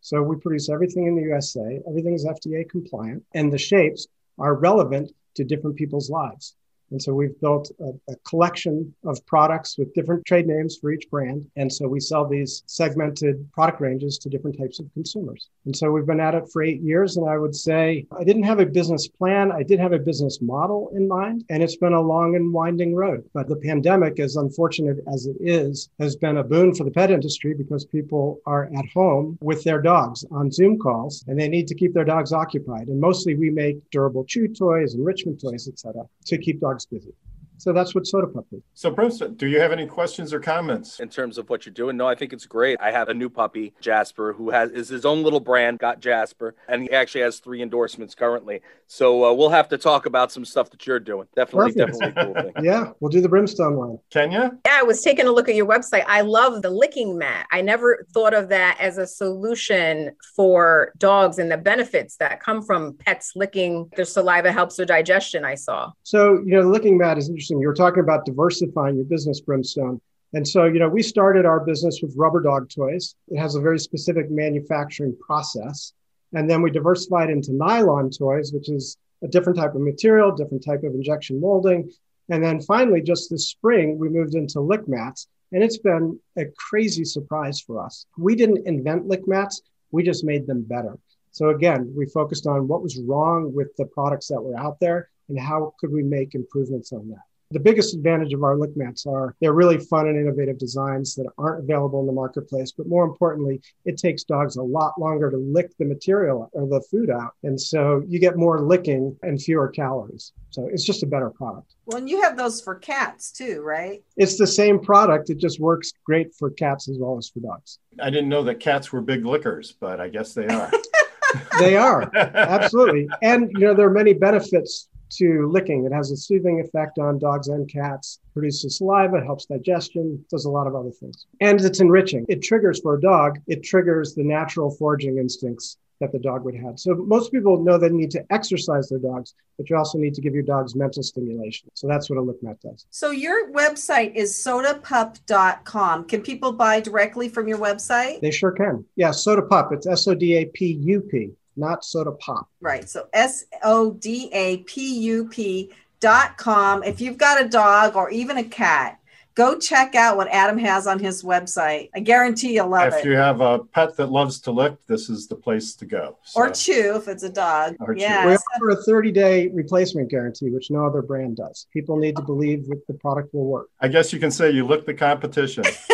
So we produce everything in the USA, everything is FDA compliant, and the shapes are relevant to different people's lives. And so we've built a, a, collection of products with different trade names for each brand. And so we sell these segmented product ranges to different types of consumers. And so we've been at it for eight years. And I would say I didn't have a business plan. I did have a business model in mind. And it's been a long and winding road. But the pandemic, as unfortunate as it is, has been a boon for the pet industry because people are at home with their dogs on Zoom calls and they need to keep their dogs occupied. And mostly we make durable chew toys, enrichment toys, et cetera, to keep dogs busy. So that's what Soda Pup is. So, Bruce, do you have any questions or comments in terms of what you're doing? No, I think it's great. I have a new puppy, Jasper, who has is his own little brand, got Jasper, and he actually has three endorsements currently. So uh, we'll have to talk about some stuff that you're doing. Definitely, Perfect. definitely cool thing. yeah, we'll do the brimstone one. Kenya? Yeah, I was taking a look at your website. I love the licking mat. I never thought of that as a solution for dogs and the benefits that come from pets licking their saliva helps their digestion. I saw. So you know, the licking mat is interesting interesting. You were talking about diversifying your business, Brimstone. And so, you know, we started our business with rubber dog toys. It has a very specific manufacturing process. And then we diversified into nylon toys, which is a different type of material, different type of injection molding. And then finally, just this spring, we moved into lick mats. And it's been a crazy surprise for us. We didn't invent lick mats, we just made them better. So again, we focused on what was wrong with the products that were out there and how could we make improvements on that. The biggest advantage of our lick mats are they're really fun and innovative designs that aren't available in the marketplace. But more importantly, it takes dogs a lot longer to lick the material or the food out. And so you get more licking and fewer calories. So it's just a better product. Well, and you have those for cats too, right? It's the same product. It just works great for cats as well as for dogs. I didn't know that cats were big lickers, but I guess they are. they are absolutely and you know there are many benefits to licking it has a soothing effect on dogs and cats produces saliva helps digestion does a lot of other things and it's enriching it triggers for a dog it triggers the natural foraging instincts that the dog would have. So most people know they need to exercise their dogs, but you also need to give your dogs mental stimulation. So that's what a lick mat does. So your website is sodapup.com. Can people buy directly from your website? They sure can. Yeah, Soda Pup. It's S O D A P U P, not Soda Pop. Right. So S O D A P U P dot com. If you've got a dog or even a cat, go check out what Adam has on his website. I guarantee you'll love if it. If you have a pet that loves to lick, this is the place to go. So. Or chew if it's a dog. Or yeah. We offer a 30 day replacement guarantee, which no other brand does. People need to believe that the product will work. I guess you can say you lick the competition.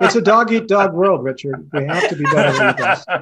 it's a dog eat dog world, Richard. We have to be better than this.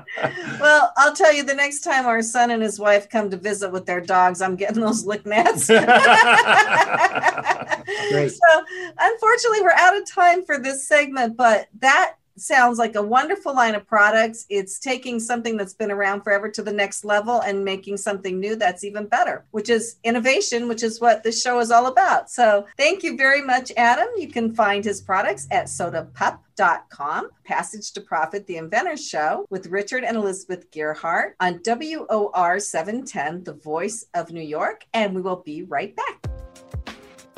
Well, I'll tell you the next time our son and his wife come to visit with their dogs, I'm getting those lick mats. Great. So unfortunately, we're out of time for this segment, but that sounds like a wonderful line of products. It's taking something that's been around forever to the next level and making something new that's even better, which is innovation, which is what this show is all about. So thank you very much, Adam. You can find his products at sodapup.com. Passage to Profit, The Inventors Show with Richard and Elizabeth Gearhart on WOR 710, The Voice of New York. And we will be right back.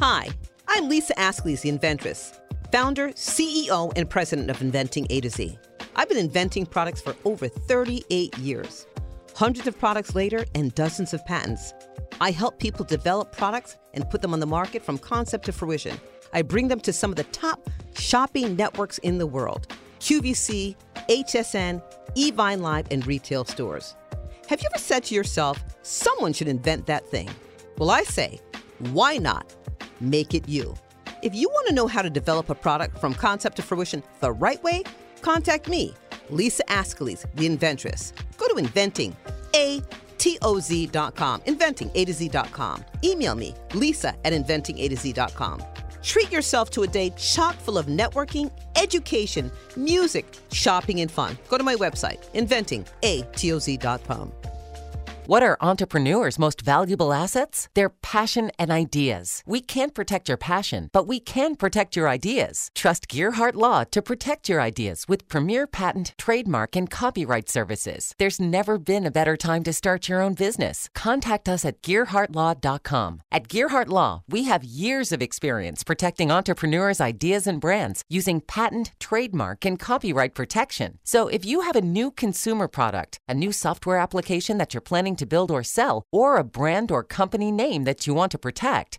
Hi. I'm Lisa Ascolese the inventress, founder, CEO, and president of Inventing A to Z. I've been inventing products for over 38 years. Hundreds of products later and dozens of patents. I help people develop products and put them on the market from concept to fruition. I bring them to some of the top shopping networks in the world QVC, HSN, Evine Live, and retail stores. Have you ever said to yourself, someone should invent that thing? Well, I say, why not? make it you. If you want to know how to develop a product from concept to fruition the right way, contact me, Lisa Ascolese, the inventress. Go to inventing, A T O Z.com, inventing A to Z.com. Email me, lisa at inventing A to Z.com. Treat yourself to a day chock full of networking, education, music, shopping, and fun. Go to my website, inventing A T O Z.com. What are entrepreneurs' most valuable assets? Their passion and ideas. We can't protect your passion, but we can protect your ideas. Trust Gearhart Law to protect your ideas with premier patent, trademark, and copyright services. There's never been a better time to start your own business. Contact us at GearhartLaw.com. At Gearhart Law, we have years of experience protecting entrepreneurs' ideas and brands using patent, trademark, and copyright protection. So if you have a new consumer product, a new software application that you're planning to build or sell, or a brand or company name that you want to protect,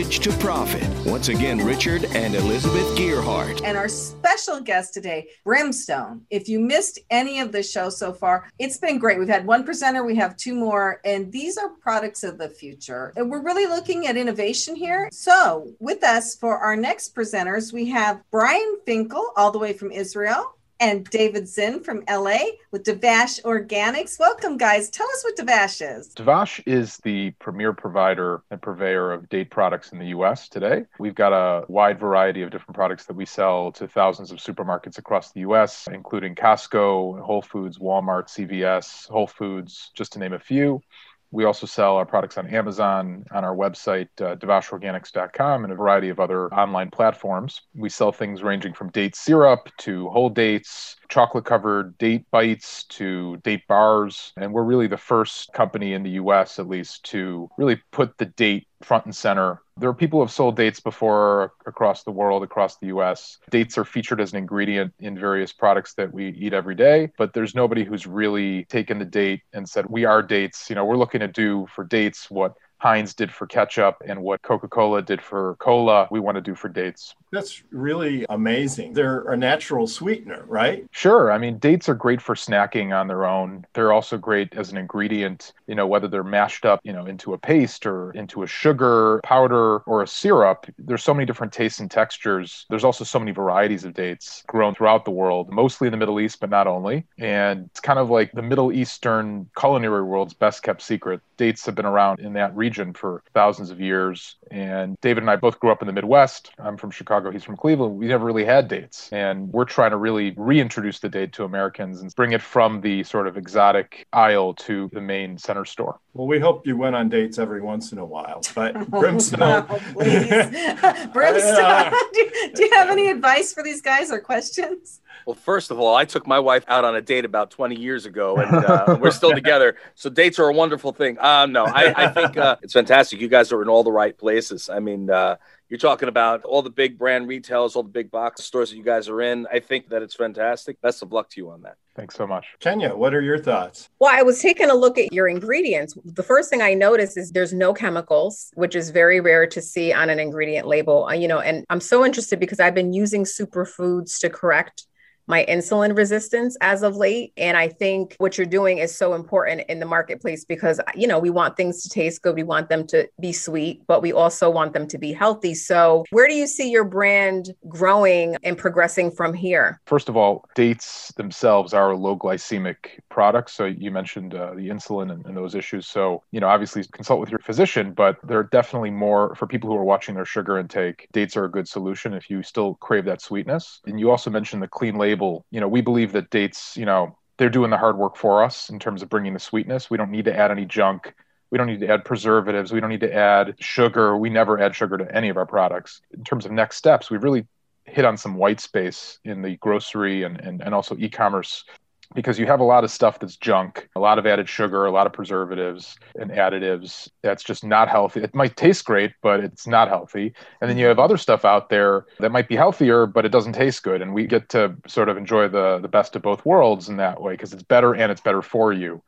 Passage to Profit. Once again, Richard and Elizabeth Gearhart. And our special guest today, Brimstone. If you missed any of the show so far, it's been great. We've had one presenter, we have two more, and these are products of the future. And we're really looking at innovation here. So, with us for our next presenters, we have Brian Finkel, all the way from Israel and David Czinn from LA with D'vash Organics. Welcome, guys. Tell us what D'vash is. D'vash is the premier provider and purveyor of date products in the US today. We've got a wide variety of different products that we sell to thousands of supermarkets across the US, including Costco, Whole Foods, Walmart, CVS, Whole Foods, just to name a few. We also sell our products on Amazon, on our website, uh, dvashorganics.com, and a variety of other online platforms. We sell things ranging from date syrup to whole dates, chocolate covered date bites to date bars. And we're really the first company in the US, at least, to really put the date front and center There are people who have sold dates before across the world, across the US. Dates are featured as an ingredient in various products that we eat every day, but there's nobody who's really taken the date and said, we are dates. You know, we're looking to do for dates what Heinz did for ketchup and what Coca Cola did for cola, we want to do for dates. That's really amazing. They're a natural sweetener, right? Sure. I mean, dates are great for snacking on their own. They're also great as an ingredient, you know, whether they're mashed up, you know, into a paste or into a sugar powder or a syrup. There's so many different tastes and textures. There's also so many varieties of dates grown throughout the world, mostly in the Middle East, but not only. And it's kind of like the Middle Eastern culinary world's best kept secret. Dates have been around in that region for thousands of years. And David and I both grew up in the Midwest. I'm from Chicago. Chicago, he's from Cleveland. We never really had dates. And we're trying to really reintroduce the date to Americans and bring it from the sort of exotic aisle to the main center store. Well, we hope you went on dates every once in a while. But Brimstone. Oh, please. Brimstone, do, do you have any advice for these guys or questions? Well, first of all, I took my wife out on a date about 20 years ago, and uh, we're still together. So dates are a wonderful thing. Uh, no, I, I think uh, it's fantastic. You guys are in all the right places. I mean, uh, you're talking about all the big brand retailers, all the big box stores that you guys are in. I think that it's fantastic. Best of luck to you on that. Thanks so much. Kenya, what are your thoughts? Well, I was taking a look at your ingredients. The first thing I noticed is there's no chemicals, which is very rare to see on an ingredient label. Uh, you know, and I'm so interested because I've been using superfoods to correct my insulin resistance as of late. And I think what you're doing is so important in the marketplace because, you know, we want things to taste good. We want them to be sweet, but we also want them to be healthy. So, where do you see your brand growing and progressing from here? First of all, dates themselves are low glycemic products. So, you mentioned uh, the insulin and, and those issues. So, you know, obviously consult with your physician, but they're definitely more for people who are watching their sugar intake. Dates are a good solution if you still crave that sweetness. And you also mentioned the clean label label, you know, we believe that dates, you know, they're doing the hard work for us in terms of bringing the sweetness. We don't need to add any junk. We don't need to add preservatives. We don't need to add sugar. We never add sugar to any of our products. In terms of next steps, we've really hit on some white space in the grocery and, and, and also e-commerce because you have a lot of stuff that's junk, a lot of added sugar, a lot of preservatives and additives that's just not healthy. It might taste great, but it's not healthy. And then you have other stuff out there that might be healthier, but it doesn't taste good. And we get to sort of enjoy the the best of both worlds in that way because it's better and it's better for you.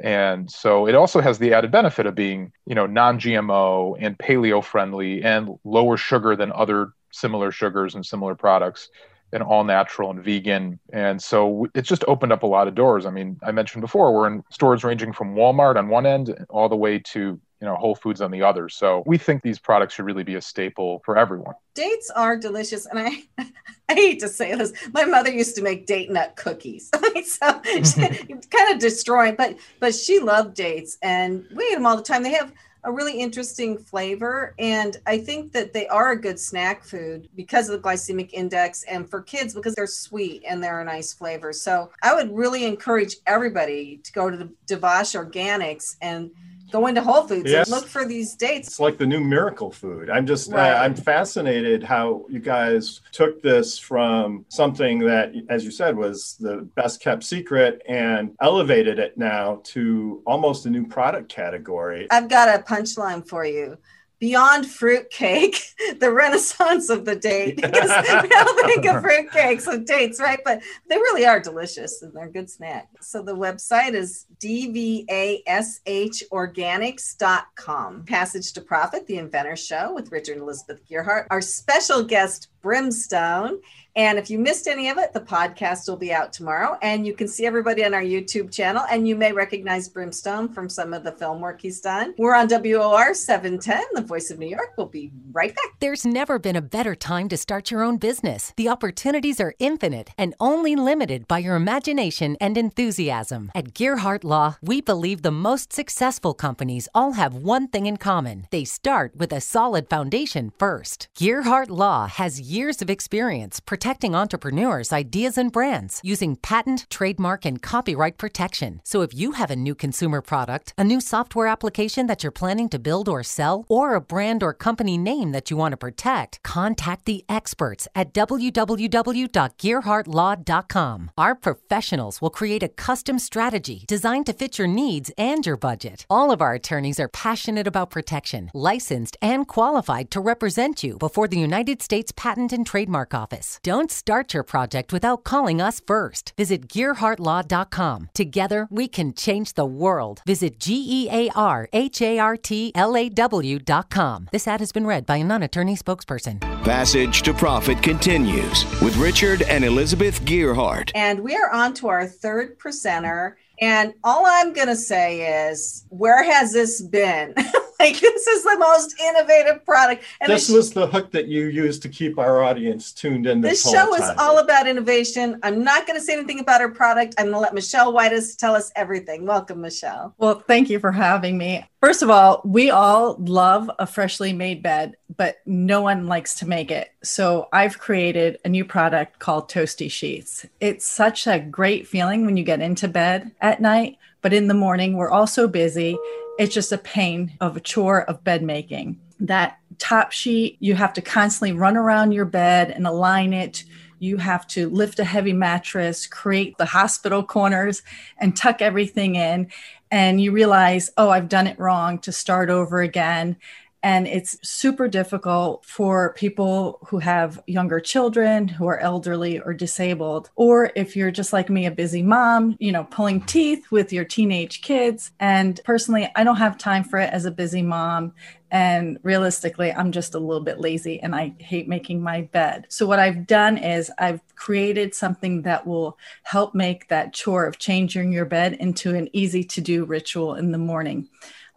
And so it also has the added benefit of being, you know, non-GMO and paleo friendly and lower sugar than other similar sugars and similar products and all natural and vegan. And so it's just opened up a lot of doors. I mean, I mentioned before, we're in stores ranging from Walmart on one end all the way to you know Whole Foods on the other. So we think these products should really be a staple for everyone. Dates are delicious, and I I hate to say this, my mother used to make date nut cookies, so kind of destroying, but but she loved dates, and we eat them all the time. They have a really interesting flavor. And I think that they are a good snack food because of the glycemic index and for kids because they're sweet and they're a nice flavor. So I would really encourage everybody to go to the D'vash Organics and go into Whole Foods yes. and look for these dates. It's like the new miracle food. I'm just right. uh, I'm fascinated how you guys took this from something that, as you said, was the best kept secret and elevated it now to almost a new product category. I've got a punchline for you beyond fruitcake, the renaissance of the date. Because we all think of fruitcakes and dates, right? But they really are delicious and they're good snack. So the website is dvashorganics.com. Passage to Profit, the Inventor Show with Richard and Elizabeth Gearhart. Our special guest, Brimstone. And if you missed any of it, the podcast will be out tomorrow. And you can see everybody on our YouTube channel. And you may recognize Brimstone from some of the film work he's done. We're on WOR 710, the voice of New York. We'll be right back. There's never been a better time to start your own business. The opportunities are infinite and only limited by your imagination and enthusiasm. At Gearhart Law, we believe the most successful companies all have one thing in common they start with a solid foundation first. Gearhart Law has years of experience protecting entrepreneurs, ideas, and brands using patent, trademark, and copyright protection. So if you have a new consumer product, a new software application that you're planning to build or sell, or a brand or company name that you want to protect, contact the experts at www.gearhartlaw.com. Our professionals will create a custom strategy designed to fit your needs and your budget. All of our attorneys are passionate about protection, licensed, and qualified to represent you before the United States Patent and Trademark Office. Don't start your project without calling us first. Visit GearhartLaw.com. Together, we can change the world. Visit G E A R H A R T L A W.com. This ad has been read by a non attorney spokesperson. Passage to Profit continues with Richard and Elizabeth Gearhart. And we are on to our third presenter. And all I'm going to say is, where has this been? like, this is the most innovative product. And this the, was the hook that you used to keep our audience tuned in. This, this show whole is all about innovation. I'm not going to say anything about our product. I'm going to let Michele Wytas tell us everything. Welcome, Michele. Well, thank you for having me. First of all, we all love a freshly made bed, but no one likes to make it. So I've created a new product called Toesty Sheets. It's such a great feeling when you get into bed at night, but in the morning, we're all so busy. It's just a pain of a chore of bed making. That top sheet, you have to constantly run around your bed and align it you have to lift a heavy mattress, create the hospital corners, and tuck everything in. And you realize, oh, I've done it wrong to start over again. And it's super difficult for people who have younger children, who are elderly or disabled, or if you're just like me, a busy mom, you know, pulling teeth with your teenage kids. And personally, I don't have time for it as a busy mom. And realistically, I'm just a little bit lazy and I hate making my bed. So, what I've done is I've created something that will help make that chore of changing your bed into an easy to do ritual in the morning.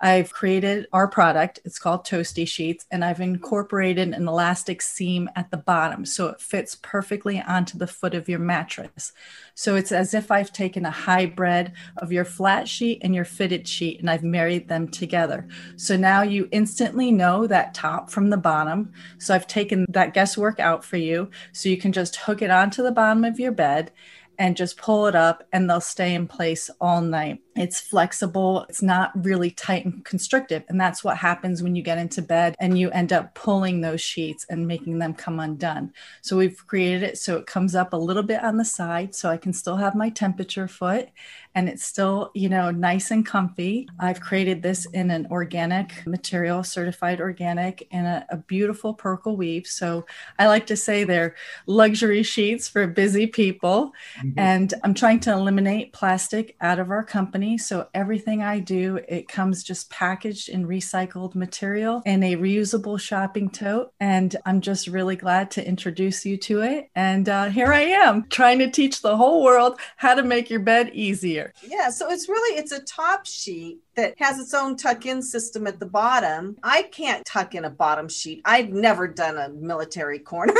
I've created our product. It's called Toesty Sheets, and I've incorporated an elastic seam at the bottom so it fits perfectly onto the foot of your mattress. So it's as if I've taken a hybrid of your flat sheet and your fitted sheet and I've married them together. So now you instantly know that top from the bottom. So I've taken that guesswork out for you. So you can just hook it onto the bottom of your bed and just pull it up and they'll stay in place all night. It's flexible, it's not really tight and constrictive. And that's what happens when you get into bed and you end up pulling those sheets and making them come undone. So we've created it so it comes up a little bit on the side so I can still have my temperature foot and it's still, you know, nice and comfy. I've created this in an organic material, certified organic, in a, a beautiful purple weave. So I like to say they're luxury sheets for busy people. Mm-hmm. And I'm trying to eliminate plastic out of our company. So everything I do, it comes just packaged in recycled material in a reusable shopping tote. And I'm just really glad to introduce you to it. And uh, here I am trying to teach the whole world how to make your bed easier. Yeah, so it's really it's a top sheet that has its own tuck-in system at the bottom. I can't tuck in a bottom sheet. I've never done a military corner.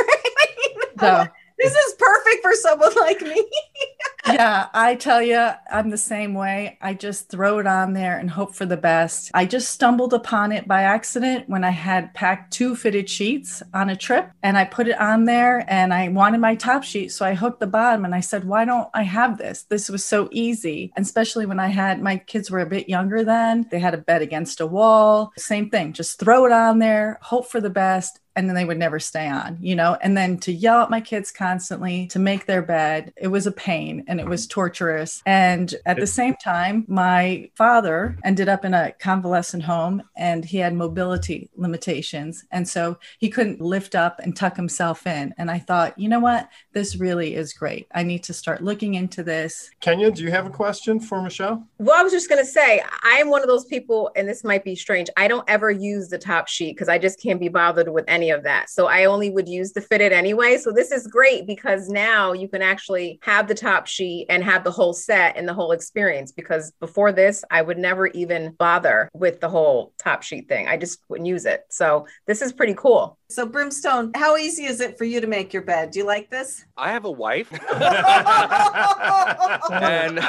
no. This is perfect for someone like me. yeah, I tell you, I'm the same way. I just throw it on there and hope for the best. I just stumbled upon it by accident when I had packed two fitted sheets on a trip and I put it on there and I wanted my top sheet. So I hooked the bottom and I said, why don't I have this? This was so easy. And especially when I had my kids were a bit younger then, they had a bed against a wall. Same thing, just throw it on there, hope for the best and then they would never stay on, you know, and then to yell at my kids constantly to make their bed, it was a pain and it was torturous. And at the same time, my father ended up in a convalescent home and he had mobility limitations. And so he couldn't lift up and tuck himself in. And I thought, you know what? This really is great. I need to start looking into this. Kenya, do you have a question for Michele? Well, I was just going to say, I'm one of those people, and this might be strange. I don't ever use the top sheet because I just can't be bothered with any any of that. So I only would use the fitted anyway. So this is great because now you can actually have the top sheet and have the whole set and the whole experience. Because before this, I would never even bother with the whole top sheet thing. I just wouldn't use it. So this is pretty cool. So, Brimstone, how easy is it for you to make your bed? Do you like this? I have a wife. and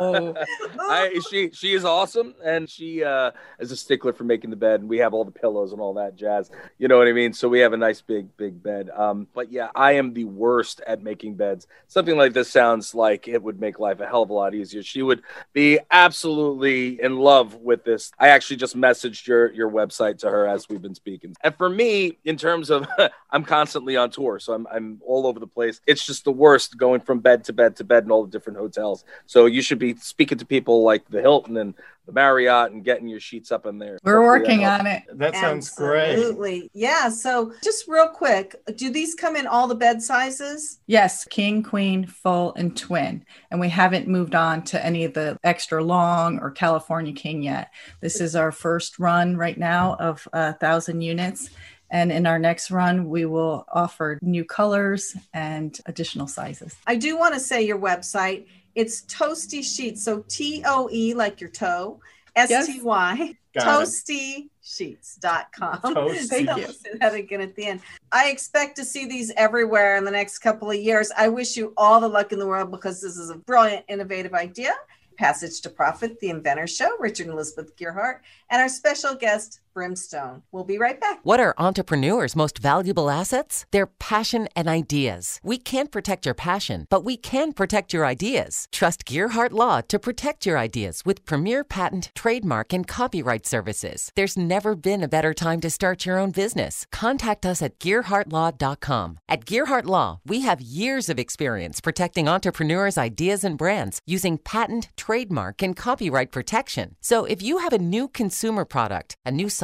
Oh, I, she she is awesome and she uh, is a stickler for making the bed and we have all the pillows and all that jazz. You know what i mean? So we have a nice big big bed. Um, but yeah i am the worst at making beds. Something like this sounds like it would make life a hell of a lot easier. She would be absolutely in love with this. I actually just messaged your your website to her as we've been speaking. And for me in terms of i'm constantly on tour so I'm, I'm all over the place it's just the worst going from bed to bed to bed in all the different hotels so you should be speaking to people like the hilton and the marriott and getting your sheets up in there we're Hopefully working helps. on it. That sounds great. Absolutely. Yeah. So, just real quick, do these come in all the bed sizes? Yes, king, queen, full, and twin. And we haven't moved on to any of the extra long or California king yet. This is our first run right now of a thousand units. And in our next run, we will offer new colors and additional sizes. I do want to say your website. It's Toesty Sheets. So T O E like your toe, S T Y, Got it. toestysheets.com. Toesty. Thank So you. I'll say that again at the end. I expect to see these everywhere in the next couple of years. I wish you all the luck in the world because this is a brilliant, innovative idea. Passage to Profit, The Inventor Show, Richard and Elizabeth Gearhart, and our special guest, Brimstone. We'll be right back. What are entrepreneurs' most valuable assets? Their passion and ideas. We can't protect your passion, but we can protect your ideas. Trust Gearhart Law to protect your ideas with premier patent, trademark, and copyright services. There's never been a better time to start your own business. Contact us at GearhartLaw.com. At Gearhart Law, we have years of experience protecting entrepreneurs' ideas and brands using patent, trademark, and copyright protection. So if you have a new consumer product, a new software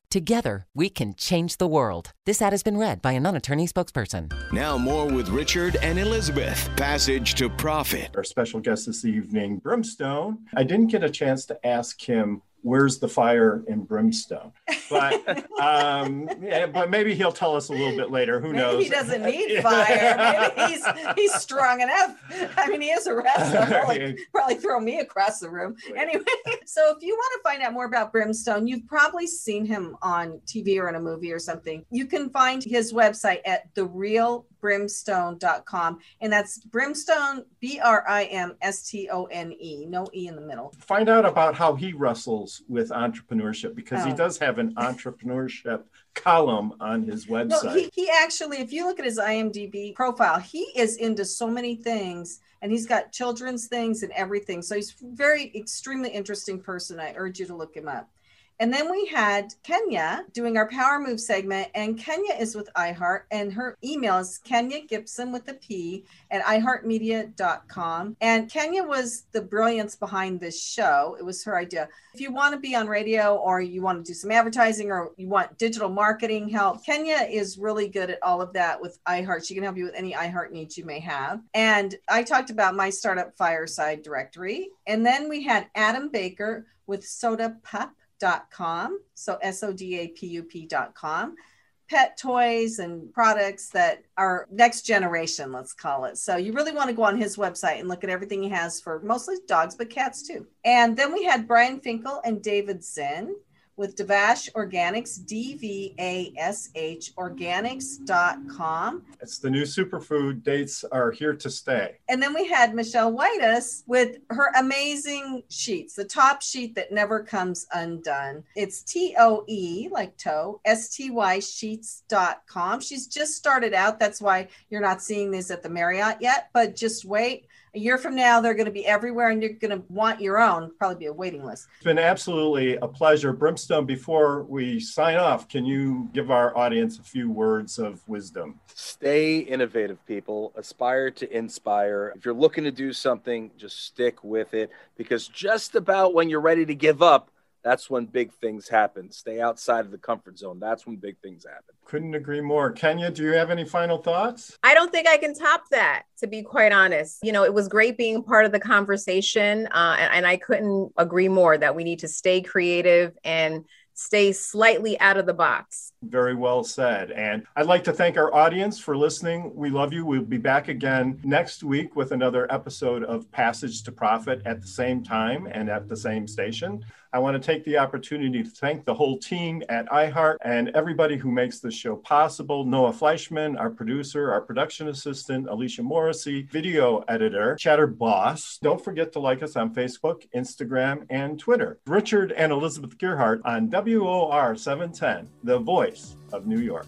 Together, we can change the world. This ad has been read by a non attorney spokesperson. Now, more with Richard and Elizabeth. Passage to Profit. Our special guest this evening, Brimstone. I didn't get a chance to ask him where's the fire in Brimstone, but um, yeah, but maybe he'll tell us a little bit later. Who Maybe knows? he doesn't need fire. Maybe he's he's strong enough. I mean, he is a wrestler. Probably, probably throw me across the room. Anyway, so if you want to find out more about Brimstone, you've probably seen him on TV or in a movie or something. You can find his website at therealbrimstone.com, and that's Brimstone, B R I M S T O N E, no E in the middle. Find out about how he wrestles with entrepreneurship because he Oh. does have an entrepreneurship column on his No, website. he, he actually, if you look at his IMDb profile, he is into so many things and he's got children's things and everything. So he's very extremely interesting person. I urge you to look him up. And then we had Kenya doing our Power Move segment, and Kenya is with iHeart, and her email is Kenya Gipson with a P at iHeartMedia.com. And Kenya was the brilliance behind this show. It was her idea. If you want to be on radio or you want to do some advertising or you want digital marketing help, Kenya is really good at all of that with iHeart. She can help you with any iHeart needs you may have. And I talked about my startup fireside directory. And then we had Adam Baker with sodapup.com. So S O D A P U P.com. Pet toys and products that are next generation, let's call it. So you really want to go on his website and look at everything he has for mostly dogs, but cats too. And then we had Brian Finkel and David Czinn with D'vash Organics, D V A S H organics.com. It's the new superfood. Dates are here to stay. And then we had Michele Wytas with her amazing sheets, the top sheet that never comes undone. It's T O E, like toe, S T Y sheets.com. She's just started out. That's why you're not seeing this at the Marriott yet, but just wait. A year from now, they're going to be everywhere and you're going to want your own, probably be a waiting list. It's been absolutely a pleasure. Brimstone, before we sign off, can you give our audience a few words of wisdom? Stay innovative, people. Aspire to inspire. If you're looking to do something, just stick with it because just about when you're ready to give up, That's when big things happen. Stay outside of the comfort zone. That's when big things happen. Couldn't agree more. Kenya, do you have any final thoughts? I don't think I can top that, to be quite honest. You know, it was great being part of the conversation, uh, and, and I couldn't agree more that we need to stay creative and stay slightly out of the box. Very well said. And I'd like to thank our audience for listening. We love you. We'll be back again next week with another episode of Passage to Profit at the same time and at the same station. I want to take the opportunity to thank the whole team at iHeart and everybody who makes this show possible. Noah Fleischman, our producer, our production assistant, Alicia Morrissey, video editor, Chatter Boss. Don't forget to like us on Facebook, Instagram, and Twitter. Richard and Elizabeth Gearhart on WOR 710, the voice of New York.